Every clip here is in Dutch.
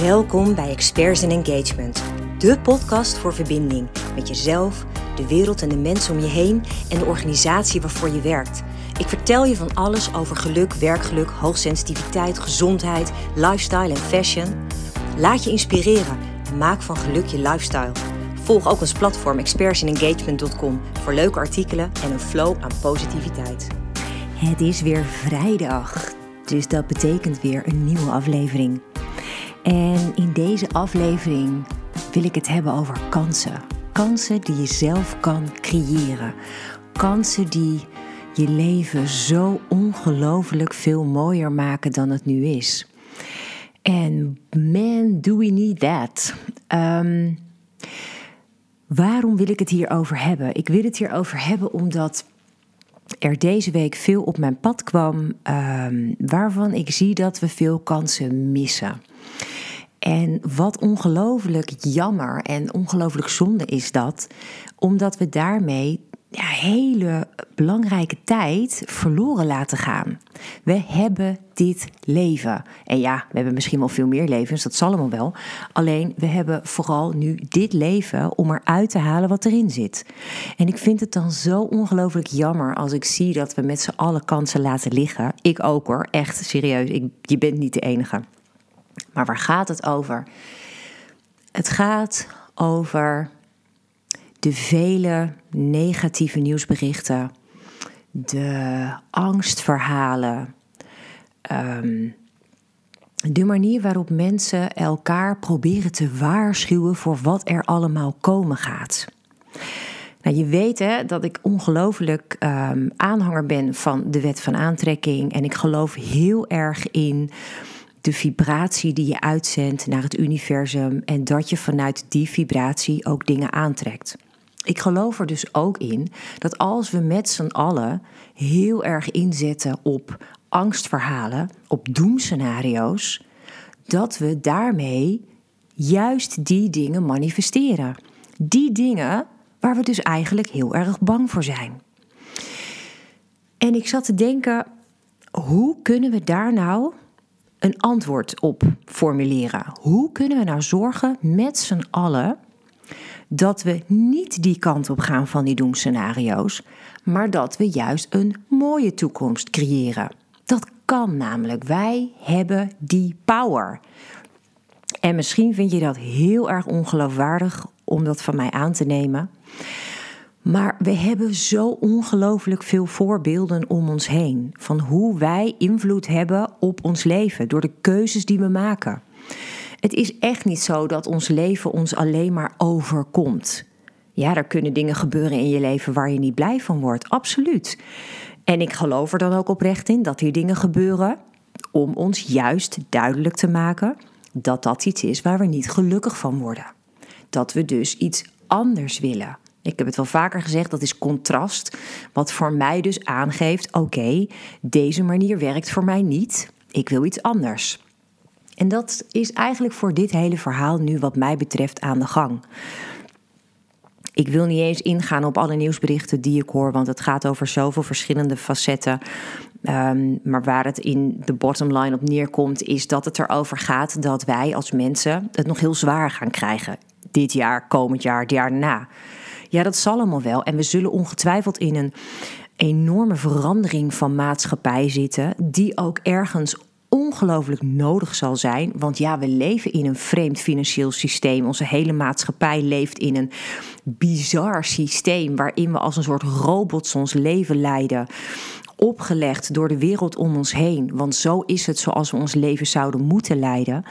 Welkom bij Experts in Engagement, de podcast voor verbinding met jezelf, de wereld en de mensen om je heen en de organisatie waarvoor je werkt. Ik vertel je van alles over geluk, werkgeluk, hoogsensitiviteit, gezondheid, lifestyle en fashion. Laat je inspireren en maak van geluk je lifestyle. Volg ook ons platform expertsinengagement.com voor leuke artikelen en een flow aan positiviteit. Het is weer vrijdag, dus dat betekent weer een nieuwe aflevering. En in deze aflevering wil ik het hebben over kansen. Kansen die je zelf kan creëren. Kansen die je leven zo ongelooflijk veel mooier maken dan het nu is. En man, do we need that. Um, waarom wil ik het hierover hebben? Ik wil het hierover hebben omdat er deze week veel op mijn pad kwam um, waarvan ik zie dat we veel kansen missen. En wat ongelooflijk jammer en ongelooflijk zonde is dat, omdat we daarmee ja, hele belangrijke tijd verloren laten gaan. We hebben dit leven. En ja, we hebben misschien wel veel meer levens, dat zal allemaal wel. Alleen we hebben vooral nu dit leven om eruit te halen wat erin zit. En ik vind het dan zo ongelooflijk jammer als ik zie dat we met z'n allen kansen laten liggen. Ik ook hoor, echt serieus. Ik, je bent niet de enige. Maar waar gaat het over? Het gaat over de vele negatieve nieuwsberichten, de angstverhalen, ehm, de manier waarop mensen elkaar proberen te waarschuwen voor wat er allemaal komen gaat. Nou, je weet hè, dat ik ongelooflijk um, aanhanger ben van de wet van aantrekking. En ik geloof heel erg in de vibratie die je uitzendt naar het universum en dat je vanuit die vibratie ook dingen aantrekt. Ik geloof er dus ook in dat als we met z'n allen heel erg inzetten op angstverhalen, op doemscenario's, dat we daarmee juist die dingen manifesteren. Die dingen waar we dus eigenlijk heel erg bang voor zijn. En ik zat te denken, hoe kunnen we daar nou een antwoord op formuleren? Hoe kunnen we nou zorgen met z'n allen dat we niet die kant op gaan van die doemscenario's, maar dat we juist een mooie toekomst creëren? Dat kan namelijk. Wij hebben die power. En misschien vind je dat heel erg ongeloofwaardig om dat van mij aan te nemen. Maar we hebben zo ongelooflijk veel voorbeelden om ons heen van hoe wij invloed hebben op ons leven door de keuzes die we maken. Het is echt niet zo dat ons leven ons alleen maar overkomt. Ja, er kunnen dingen gebeuren in je leven waar je niet blij van wordt, absoluut. En ik geloof er dan ook oprecht in dat hier dingen gebeuren om ons juist duidelijk te maken dat dat iets is waar we niet gelukkig van worden. Dat we dus iets anders willen. Ik heb het wel vaker gezegd, dat is contrast. Wat voor mij dus aangeeft: oké, deze manier werkt voor mij niet. Ik wil iets anders. En dat is eigenlijk voor dit hele verhaal nu, wat mij betreft, aan de gang. Ik wil niet eens ingaan op alle nieuwsberichten die ik hoor, want het gaat over zoveel verschillende facetten. Um, maar waar het in de bottom line op neerkomt, is dat het erover gaat dat wij als mensen het nog heel zwaar gaan krijgen. Dit jaar, komend jaar, het jaar daarna. Ja, dat zal allemaal wel. En we zullen ongetwijfeld in een enorme verandering van maatschappij zitten, die ook ergens ongelooflijk nodig zal zijn. Want ja, we leven in een vreemd financieel systeem. Onze hele maatschappij leeft in een bizar systeem waarin we als een soort robots ons leven leiden. Opgelegd door de wereld om ons heen. Want zo is het zoals we ons leven zouden moeten leiden.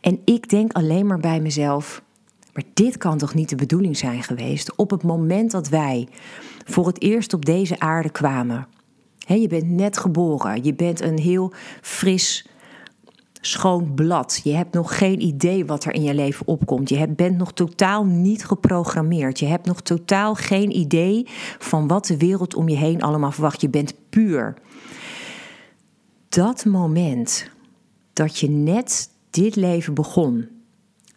En ik denk alleen maar bij mezelf maar dit kan toch niet de bedoeling zijn geweest? Op het moment dat wij voor het eerst op deze aarde kwamen. He, je bent net geboren. Je bent een heel fris, schoon blad. Je hebt nog geen idee wat er in je leven opkomt. Je bent nog totaal niet geprogrammeerd. Je hebt nog totaal geen idee van wat de wereld om je heen allemaal verwacht. Je bent puur. Dat moment dat je net dit leven begon,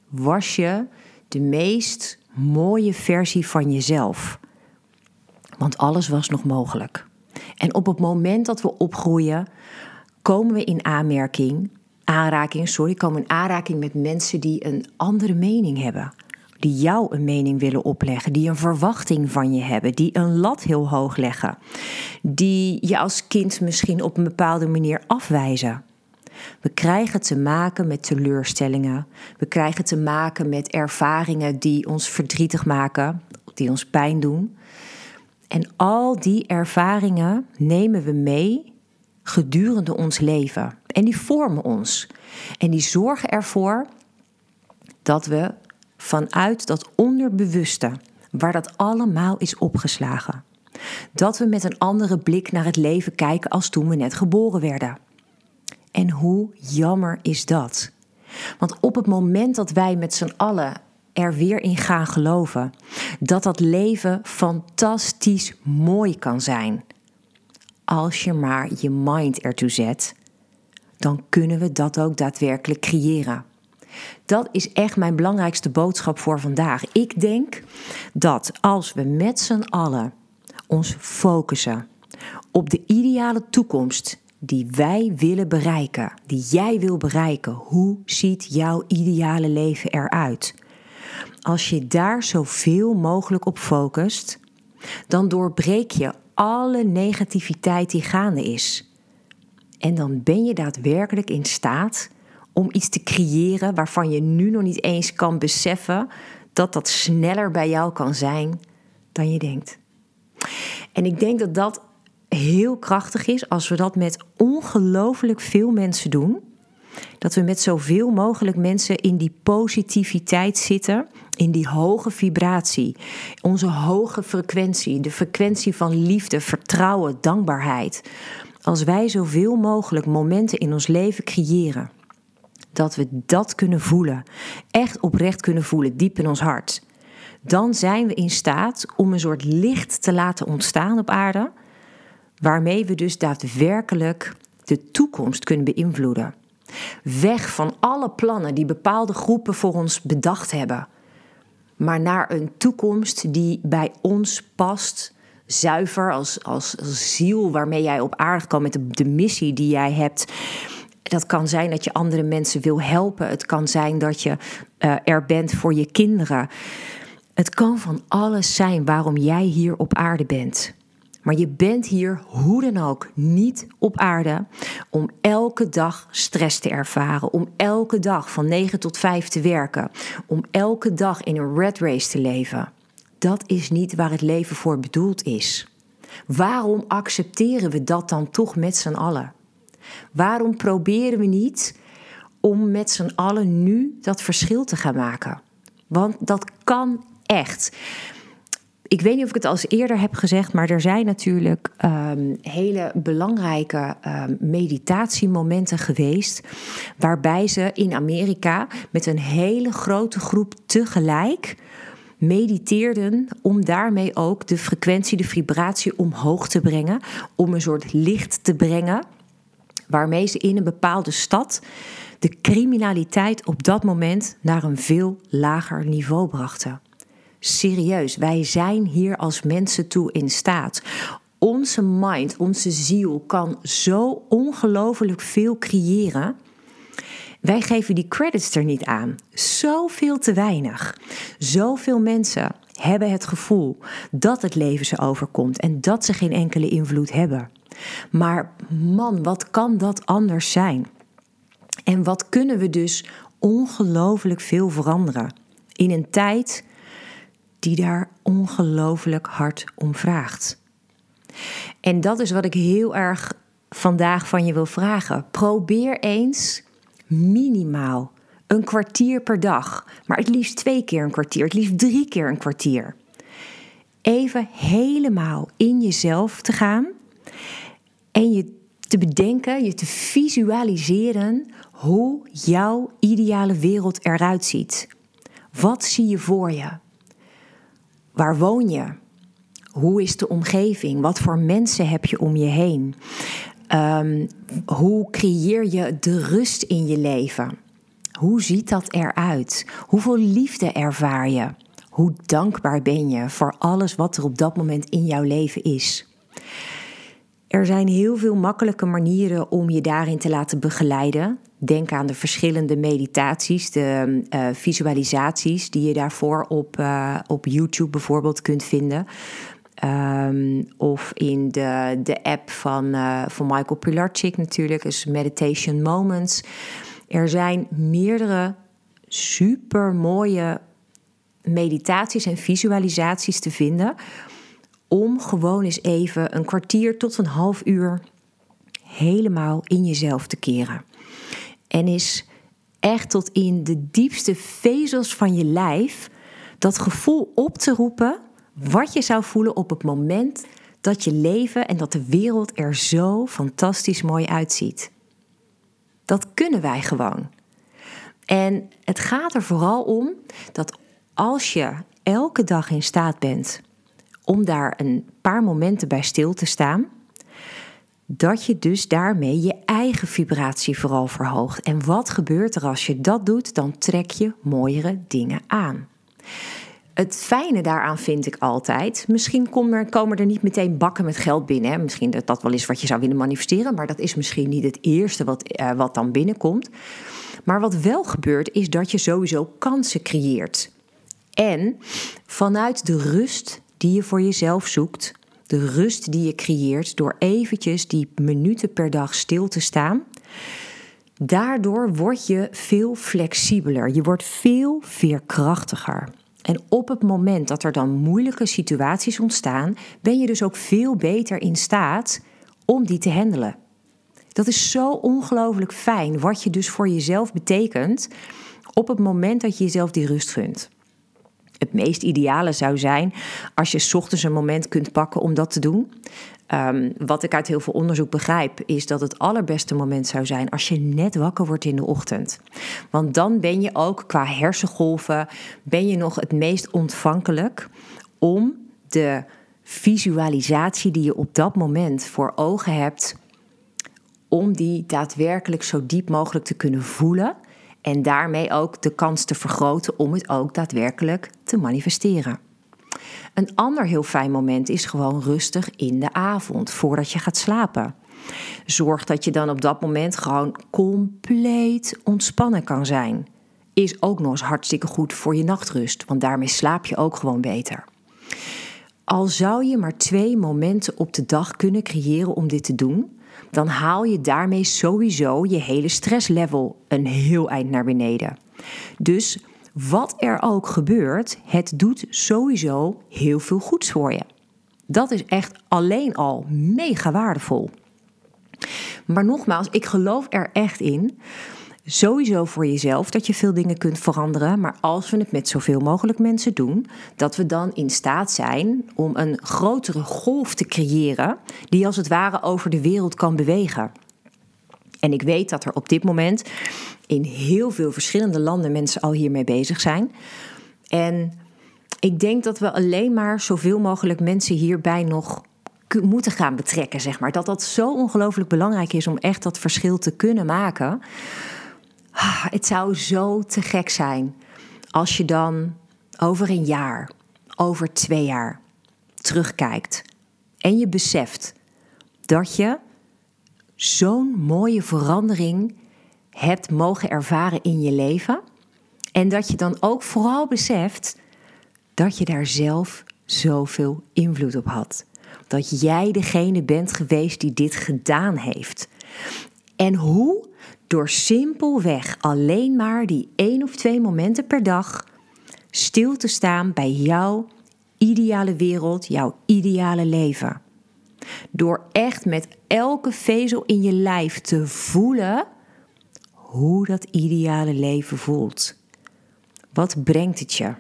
was je de meest mooie versie van jezelf. Want alles was nog mogelijk. En op het moment dat we opgroeien, komen we in aanmerking aanraking, sorry, komen in aanraking met mensen die een andere mening hebben. Die jou een mening willen opleggen, die een verwachting van je hebben, die een lat heel hoog leggen, die je als kind misschien op een bepaalde manier afwijzen. We krijgen te maken met teleurstellingen. We krijgen te maken met ervaringen die ons verdrietig maken, die ons pijn doen. En al die ervaringen nemen we mee gedurende ons leven. En die vormen ons. En die zorgen ervoor dat we vanuit dat onderbewuste, waar dat allemaal is opgeslagen, dat we met een andere blik naar het leven kijken als toen we net geboren werden. En hoe jammer is dat? Want op het moment dat wij met z'n allen er weer in gaan geloven dat dat leven fantastisch mooi kan zijn, als je maar je mind ertoe zet, dan kunnen we dat ook daadwerkelijk creëren. Dat is echt mijn belangrijkste boodschap voor vandaag. Ik denk dat als we met z'n allen ons focussen op de ideale toekomst die wij willen bereiken, die jij wil bereiken, hoe ziet jouw ideale leven eruit? Als je daar zoveel mogelijk op focust, dan doorbreek je alle negativiteit die gaande is. En dan ben je daadwerkelijk in staat om iets te creëren waarvan je nu nog niet eens kan beseffen dat dat sneller bij jou kan zijn dan je denkt. En ik denk dat dat heel krachtig is als we dat met ongelooflijk veel mensen doen. Dat we met zoveel mogelijk mensen in die positiviteit zitten, in die hoge vibratie, onze hoge frequentie, de frequentie van liefde, vertrouwen, dankbaarheid. Als wij zoveel mogelijk momenten in ons leven creëren, dat we dat kunnen voelen, echt oprecht kunnen voelen, diep in ons hart, dan zijn we in staat om een soort licht te laten ontstaan op aarde, waarmee we dus daadwerkelijk de toekomst kunnen beïnvloeden. Weg van alle plannen die bepaalde groepen voor ons bedacht hebben, maar naar een toekomst die bij ons past, zuiver als, als, ziel waarmee jij op aarde kan met de, missie die jij hebt. Dat kan zijn dat je andere mensen wil helpen. Het kan zijn dat je uh, er bent voor je kinderen. Het kan van alles zijn waarom jij hier op aarde bent. Maar je bent hier hoe dan ook niet op aarde om elke dag stress te ervaren, om elke dag van 9 tot 5 te werken, om elke dag in een red race te leven. Dat is niet waar het leven voor bedoeld is. Waarom accepteren we dat dan toch met z'n allen? Waarom proberen we niet om met z'n allen nu dat verschil te gaan maken? Want dat kan echt ik weet niet of ik het al eerder heb gezegd, maar er zijn natuurlijk um, hele belangrijke um, meditatiemomenten geweest. Waarbij ze in Amerika met een hele grote groep tegelijk mediteerden om daarmee ook de frequentie, de vibratie omhoog te brengen. Om een soort licht te brengen. Waarmee ze in een bepaalde stad de criminaliteit op dat moment naar een veel lager niveau brachten serieus. Wij zijn hier als mensen toe in staat. Onze mind, onze ziel kan zo ongelooflijk veel creëren. Wij geven die credits er niet aan. Zoveel te weinig. Zoveel mensen hebben het gevoel dat het leven ze overkomt en dat ze geen enkele invloed hebben. Maar man, wat kan dat anders zijn? En wat kunnen we dus ongelooflijk veel veranderen? In een tijd die daar ongelooflijk hard om vraagt. En dat is wat ik heel erg vandaag van je wil vragen. Probeer eens minimaal een kwartier per dag, maar het liefst twee keer een kwartier, het liefst drie keer een kwartier. Even helemaal in jezelf te gaan en je te bedenken, je te visualiseren hoe jouw ideale wereld eruit ziet. Wat zie je voor je? Waar woon je? Hoe is de omgeving? Wat voor mensen heb je om je heen? Um, hoe creëer je de rust in je leven? Hoe ziet dat eruit? Hoeveel liefde ervaar je? Hoe dankbaar ben je voor alles wat er op dat moment in jouw leven is? Er zijn heel veel makkelijke manieren om je daarin te laten begeleiden. Denk aan de verschillende meditaties, de uh, visualisaties die je daarvoor op, uh, op YouTube bijvoorbeeld kunt vinden. Um, of in de, de app van, uh, van Michael Pilarczyk natuurlijk, is Meditation Moments. Er zijn meerdere super mooie meditaties en visualisaties te vinden. Om gewoon eens even een kwartier tot een half uur helemaal in jezelf te keren. En is echt tot in de diepste vezels van je lijf dat gevoel op te roepen wat je zou voelen op het moment dat je leven en dat de wereld er zo fantastisch mooi uitziet. Dat kunnen wij gewoon. En het gaat er vooral om dat als je elke dag in staat bent om daar een paar momenten bij stil te staan, dat je dus daarmee je eigen vibratie vooral verhoogt. En wat gebeurt er als je dat doet? Dan trek je mooiere dingen aan. Het fijne daaraan vind ik altijd. Misschien komen er niet meteen bakken met geld binnen. Hè. Misschien dat dat wel is wat je zou willen manifesteren. Maar dat is misschien niet het eerste wat, uh, wat dan binnenkomt. Maar wat wel gebeurt, is dat je sowieso kansen creëert. En vanuit de rust die je voor jezelf zoekt, de rust die je creëert door eventjes die minuten per dag stil te staan, daardoor word je veel flexibeler. Je wordt veel veerkrachtiger. En op het moment dat er dan moeilijke situaties ontstaan, ben je dus ook veel beter in staat om die te handelen. Dat is zo ongelooflijk fijn wat je dus voor jezelf betekent op het moment dat je jezelf die rust gunt. Het meest ideale zou zijn als je ochtends een moment kunt pakken om dat te doen. Um, wat ik uit heel veel onderzoek begrijp, is dat het allerbeste moment zou zijn als je net wakker wordt in de ochtend. Want dan ben je ook qua hersengolven, ben je nog het meest ontvankelijk om de visualisatie die je op dat moment voor ogen hebt, om die daadwerkelijk zo diep mogelijk te kunnen voelen en daarmee ook de kans te vergroten om het ook daadwerkelijk te manifesteren. Een ander heel fijn moment is gewoon rustig in de avond voordat je gaat slapen. Zorg dat je dan op dat moment gewoon compleet ontspannen kan zijn. Is ook nog eens hartstikke goed voor je nachtrust, want daarmee slaap je ook gewoon beter. Al zou je maar twee momenten op de dag kunnen creëren om dit te doen, dan haal je daarmee sowieso je hele stresslevel een heel eind naar beneden. Dus wat er ook gebeurt, het doet sowieso heel veel goeds voor je. Dat is echt alleen al mega waardevol. Maar nogmaals, ik geloof er echt in. Sowieso voor jezelf dat je veel dingen kunt veranderen. Maar als we het met zoveel mogelijk mensen doen, dat we dan in staat zijn om een grotere golf te creëren. die als het ware over de wereld kan bewegen. En ik weet dat er op dit moment in heel veel verschillende landen mensen al hiermee bezig zijn. En ik denk dat we alleen maar zoveel mogelijk mensen hierbij nog moeten gaan betrekken, zeg maar. Dat dat zo ongelooflijk belangrijk is om echt dat verschil te kunnen maken. Ah, het zou zo te gek zijn als je dan over een jaar, over twee jaar terugkijkt en je beseft dat je zo'n mooie verandering hebt mogen ervaren in je leven. En dat je dan ook vooral beseft dat je daar zelf zoveel invloed op had. Dat jij degene bent geweest die dit gedaan heeft. En hoe? Door simpelweg alleen maar die één of twee momenten per dag stil te staan bij jouw ideale wereld, jouw ideale leven. Door echt met elke vezel in je lijf te voelen hoe dat ideale leven voelt. Wat brengt het je?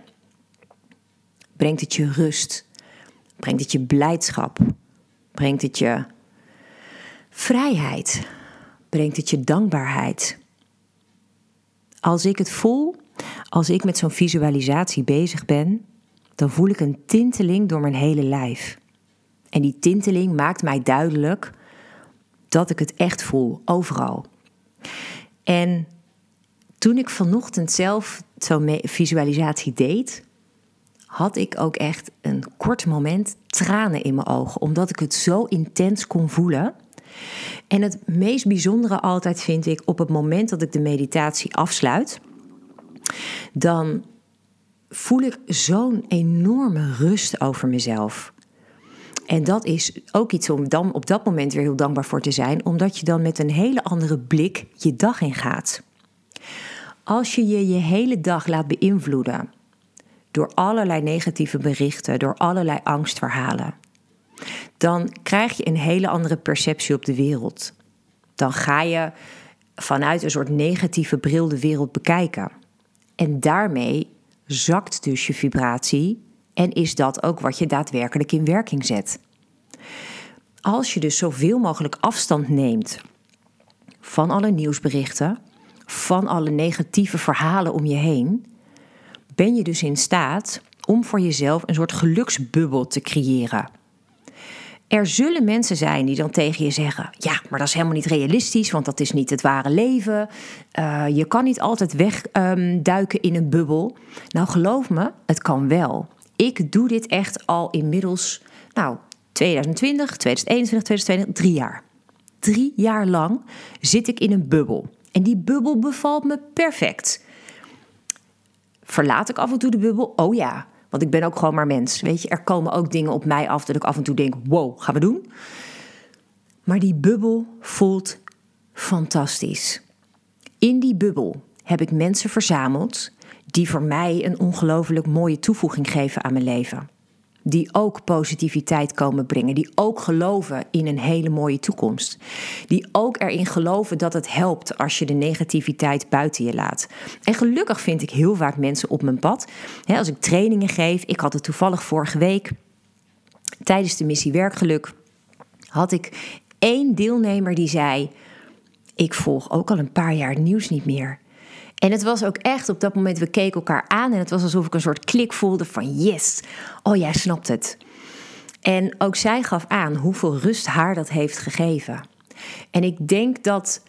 Brengt het je rust? Brengt het je blijdschap? Brengt het je vrijheid? Brengt het je dankbaarheid? Als ik het voel, als ik met zo'n visualisatie bezig ben, dan voel ik een tinteling door mijn hele lijf. En die tinteling maakt mij duidelijk dat ik het echt voel, overal. En toen ik vanochtend zelf zo'n visualisatie deed, had ik ook echt een kort moment tranen in mijn ogen, omdat ik het zo intens kon voelen. En het meest bijzondere altijd vind ik op het moment dat ik de meditatie afsluit, dan voel ik zo'n enorme rust over mezelf. En dat is ook iets om dan op dat moment weer heel dankbaar voor te zijn, omdat je dan met een hele andere blik je dag ingaat. Als je je je hele dag laat beïnvloeden door allerlei negatieve berichten, door allerlei angstverhalen, dan krijg je een hele andere perceptie op de wereld. Dan ga je vanuit een soort negatieve bril de wereld bekijken. En daarmee zakt dus je vibratie en is dat ook wat je daadwerkelijk in werking zet. Als je dus zoveel mogelijk afstand neemt van alle nieuwsberichten, van alle negatieve verhalen om je heen, ben je dus in staat om voor jezelf een soort geluksbubbel te creëren. Er zullen mensen zijn die dan tegen je zeggen: Ja, maar dat is helemaal niet realistisch, want dat is niet het ware leven. Uh, je kan niet altijd wegduiken um, in een bubbel. Nou, geloof me, het kan wel. Ik doe dit echt al inmiddels, nou, 2020, 2021, 2022, drie jaar. Drie jaar lang zit ik in een bubbel. En die bubbel bevalt me perfect. Verlaat ik af en toe de bubbel? Oh ja. Want ik ben ook gewoon maar mens. Weet je, er komen ook dingen op mij af dat ik af en toe denk: wow, gaan we doen? Maar die bubbel voelt fantastisch. In die bubbel heb ik mensen verzameld die voor mij een ongelooflijk mooie toevoeging geven aan mijn leven die ook positiviteit komen brengen, die ook geloven in een hele mooie toekomst, die ook erin geloven dat het helpt als je de negativiteit buiten je laat. En gelukkig vind ik heel vaak mensen op mijn pad. als ik trainingen geef, ik had het toevallig vorige week tijdens de missie Werkgeluk, had ik één deelnemer die zei: Ik volg ook al een paar jaar nieuws niet meer. En het was ook echt op dat moment, we keken elkaar aan en het was alsof ik een soort klik voelde van yes, oh jij snapt het. En ook zij gaf aan hoeveel rust haar dat heeft gegeven. En ik denk dat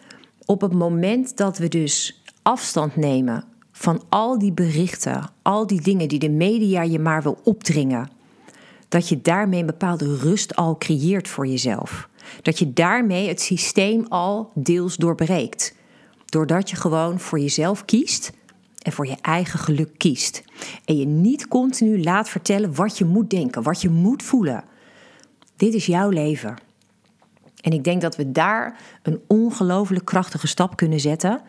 op het moment dat we dus afstand nemen van al die berichten, al die dingen die de media je maar wil opdringen, dat je daarmee een bepaalde rust al creëert voor jezelf. Dat je daarmee het systeem al deels doorbreekt. Doordat je gewoon voor jezelf kiest en voor je eigen geluk kiest. En je niet continu laat vertellen wat je moet denken, wat je moet voelen. Dit is jouw leven. En ik denk dat we daar een ongelooflijk krachtige stap kunnen zetten.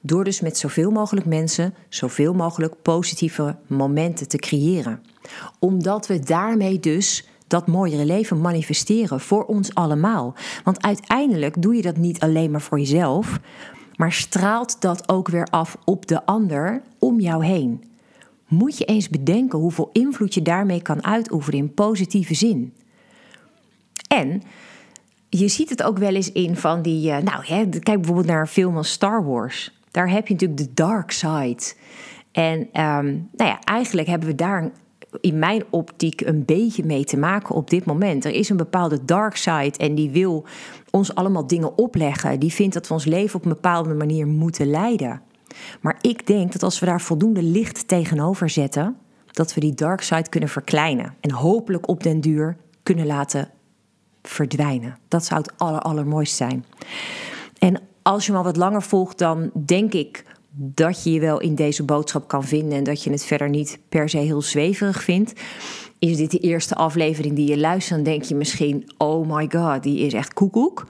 Door dus met zoveel mogelijk mensen zoveel mogelijk positieve momenten te creëren. Omdat we daarmee dus dat mooiere leven manifesteren voor ons allemaal. Want uiteindelijk doe je dat niet alleen maar voor jezelf, maar straalt dat ook weer af op de ander om jou heen? Moet je eens bedenken hoeveel invloed je daarmee kan uitoefenen in positieve zin. En je ziet het ook wel eens in van die. Eh, nou, hè, kijk bijvoorbeeld naar een film als Star Wars. Daar heb je natuurlijk de dark side. En um, nou ja, eigenlijk hebben we daar in mijn optiek een beetje mee te maken op dit moment. Er is een bepaalde dark side en die wil ons allemaal dingen opleggen. Die vindt dat we ons leven op een bepaalde manier moeten leiden. Maar ik denk dat als we daar voldoende licht tegenover zetten, dat we die dark side kunnen verkleinen en hopelijk op den duur kunnen laten verdwijnen. Dat zou het aller, allermooiste zijn. En als je me al wat langer volgt, dan denk ik dat je je wel in deze boodschap kan vinden en dat je het verder niet per se heel zweverig vindt. Is dit de eerste aflevering die je luistert, dan denk je misschien: oh my god, die is echt koekoek.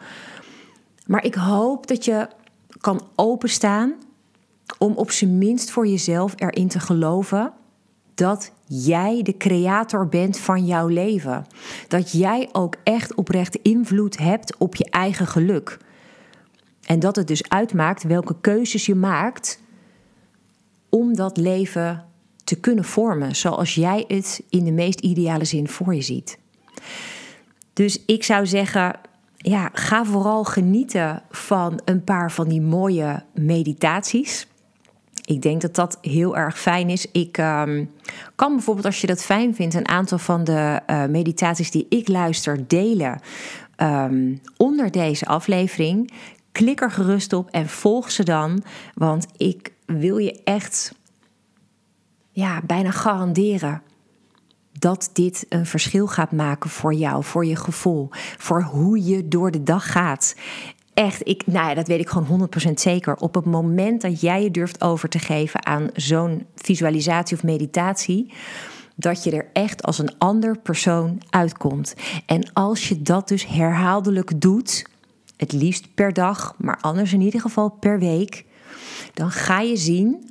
Maar ik hoop dat je kan openstaan om op zijn minst voor jezelf erin te geloven dat jij de creator bent van jouw leven. Dat jij ook echt oprecht invloed hebt op je eigen geluk. En dat het dus uitmaakt welke keuzes je maakt om dat leven te kunnen vormen zoals jij het in de meest ideale zin voor je ziet. Dus ik zou zeggen, ja, ga vooral genieten van een paar van die mooie meditaties. Ik denk dat dat heel erg fijn is. Ik ehm, kan bijvoorbeeld, als je dat fijn vindt, een aantal van de uh, meditaties die ik luister delen um, onder deze aflevering. Klik er gerust op en volg ze dan. Want ik wil je echt ja, bijna garanderen dat dit een verschil gaat maken voor jou, voor je gevoel, voor hoe je door de dag gaat. Echt, ik, nou ja, dat weet ik gewoon 100% zeker. Op het moment dat jij je durft over te geven aan zo'n visualisatie of meditatie, dat je er echt als een ander persoon uitkomt. En als je dat dus herhaaldelijk doet, het liefst per dag, maar anders in ieder geval per week, dan ga je zien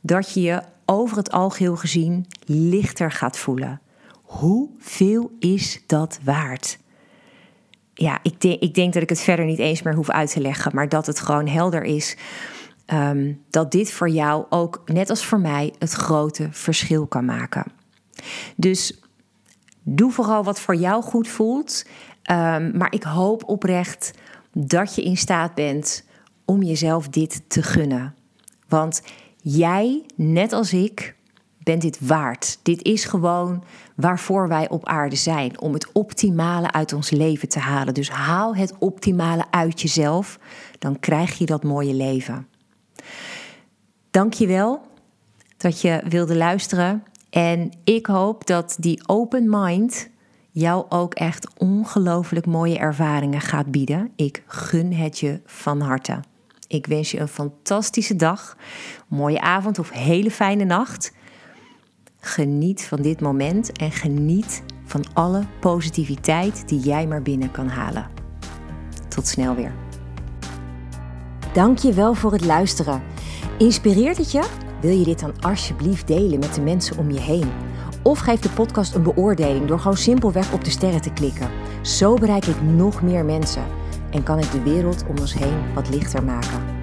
dat je je over het algeheel gezien lichter gaat voelen. Hoeveel is dat waard? Ja, ik denk, ik denk dat ik het verder niet eens meer hoef uit te leggen, maar dat het gewoon helder is um, dat dit voor jou ook, net als voor mij, het grote verschil kan maken. Dus doe vooral wat voor jou goed voelt. Um, maar ik hoop oprecht dat je in staat bent om jezelf dit te gunnen. Want jij, net als ik, bent dit waard. Dit is gewoon waarvoor wij op aarde zijn. Om het optimale uit ons leven te halen. Dus haal het optimale uit jezelf. Dan krijg je dat mooie leven. Dank je wel dat je wilde luisteren. En ik hoop dat die open mind jou ook echt ongelooflijk mooie ervaringen gaat bieden. Ik gun het je van harte. Ik wens je een fantastische dag, mooie avond of hele fijne nacht. Geniet van dit moment en geniet van alle positiviteit die jij maar binnen kan halen. Tot snel weer. Dank je wel voor het luisteren. Inspireert het je? Wil je dit dan alsjeblieft delen met de mensen om je heen? Of geef de podcast een beoordeling door gewoon simpelweg op de sterren te klikken. Zo bereik ik nog meer mensen en kan ik de wereld om ons heen wat lichter maken.